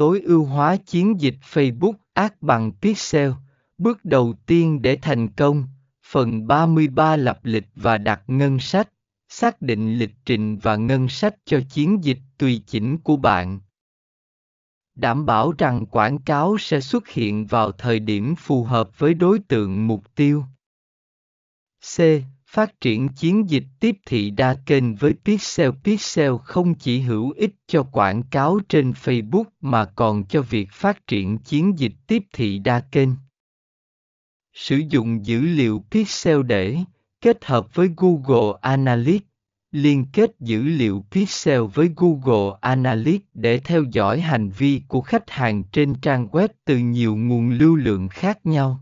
tối ưu hóa chiến dịch Facebook Ads bằng Pixel. Bước đầu tiên để thành công, phần 33 lập lịch và đặt ngân sách, xác định lịch trình và ngân sách cho chiến dịch tùy chỉnh của bạn. Đảm bảo rằng quảng cáo sẽ xuất hiện vào thời điểm phù hợp với đối tượng mục tiêu. C. Phát triển chiến dịch tiếp thị đa kênh với Pixel Pixel không chỉ hữu ích cho quảng cáo trên Facebook mà còn cho việc phát triển chiến dịch tiếp thị đa kênh. Sử dụng dữ liệu Pixel để kết hợp với Google Analytics, liên kết dữ liệu Pixel với Google Analytics để theo dõi hành vi của khách hàng trên trang web từ nhiều nguồn lưu lượng khác nhau.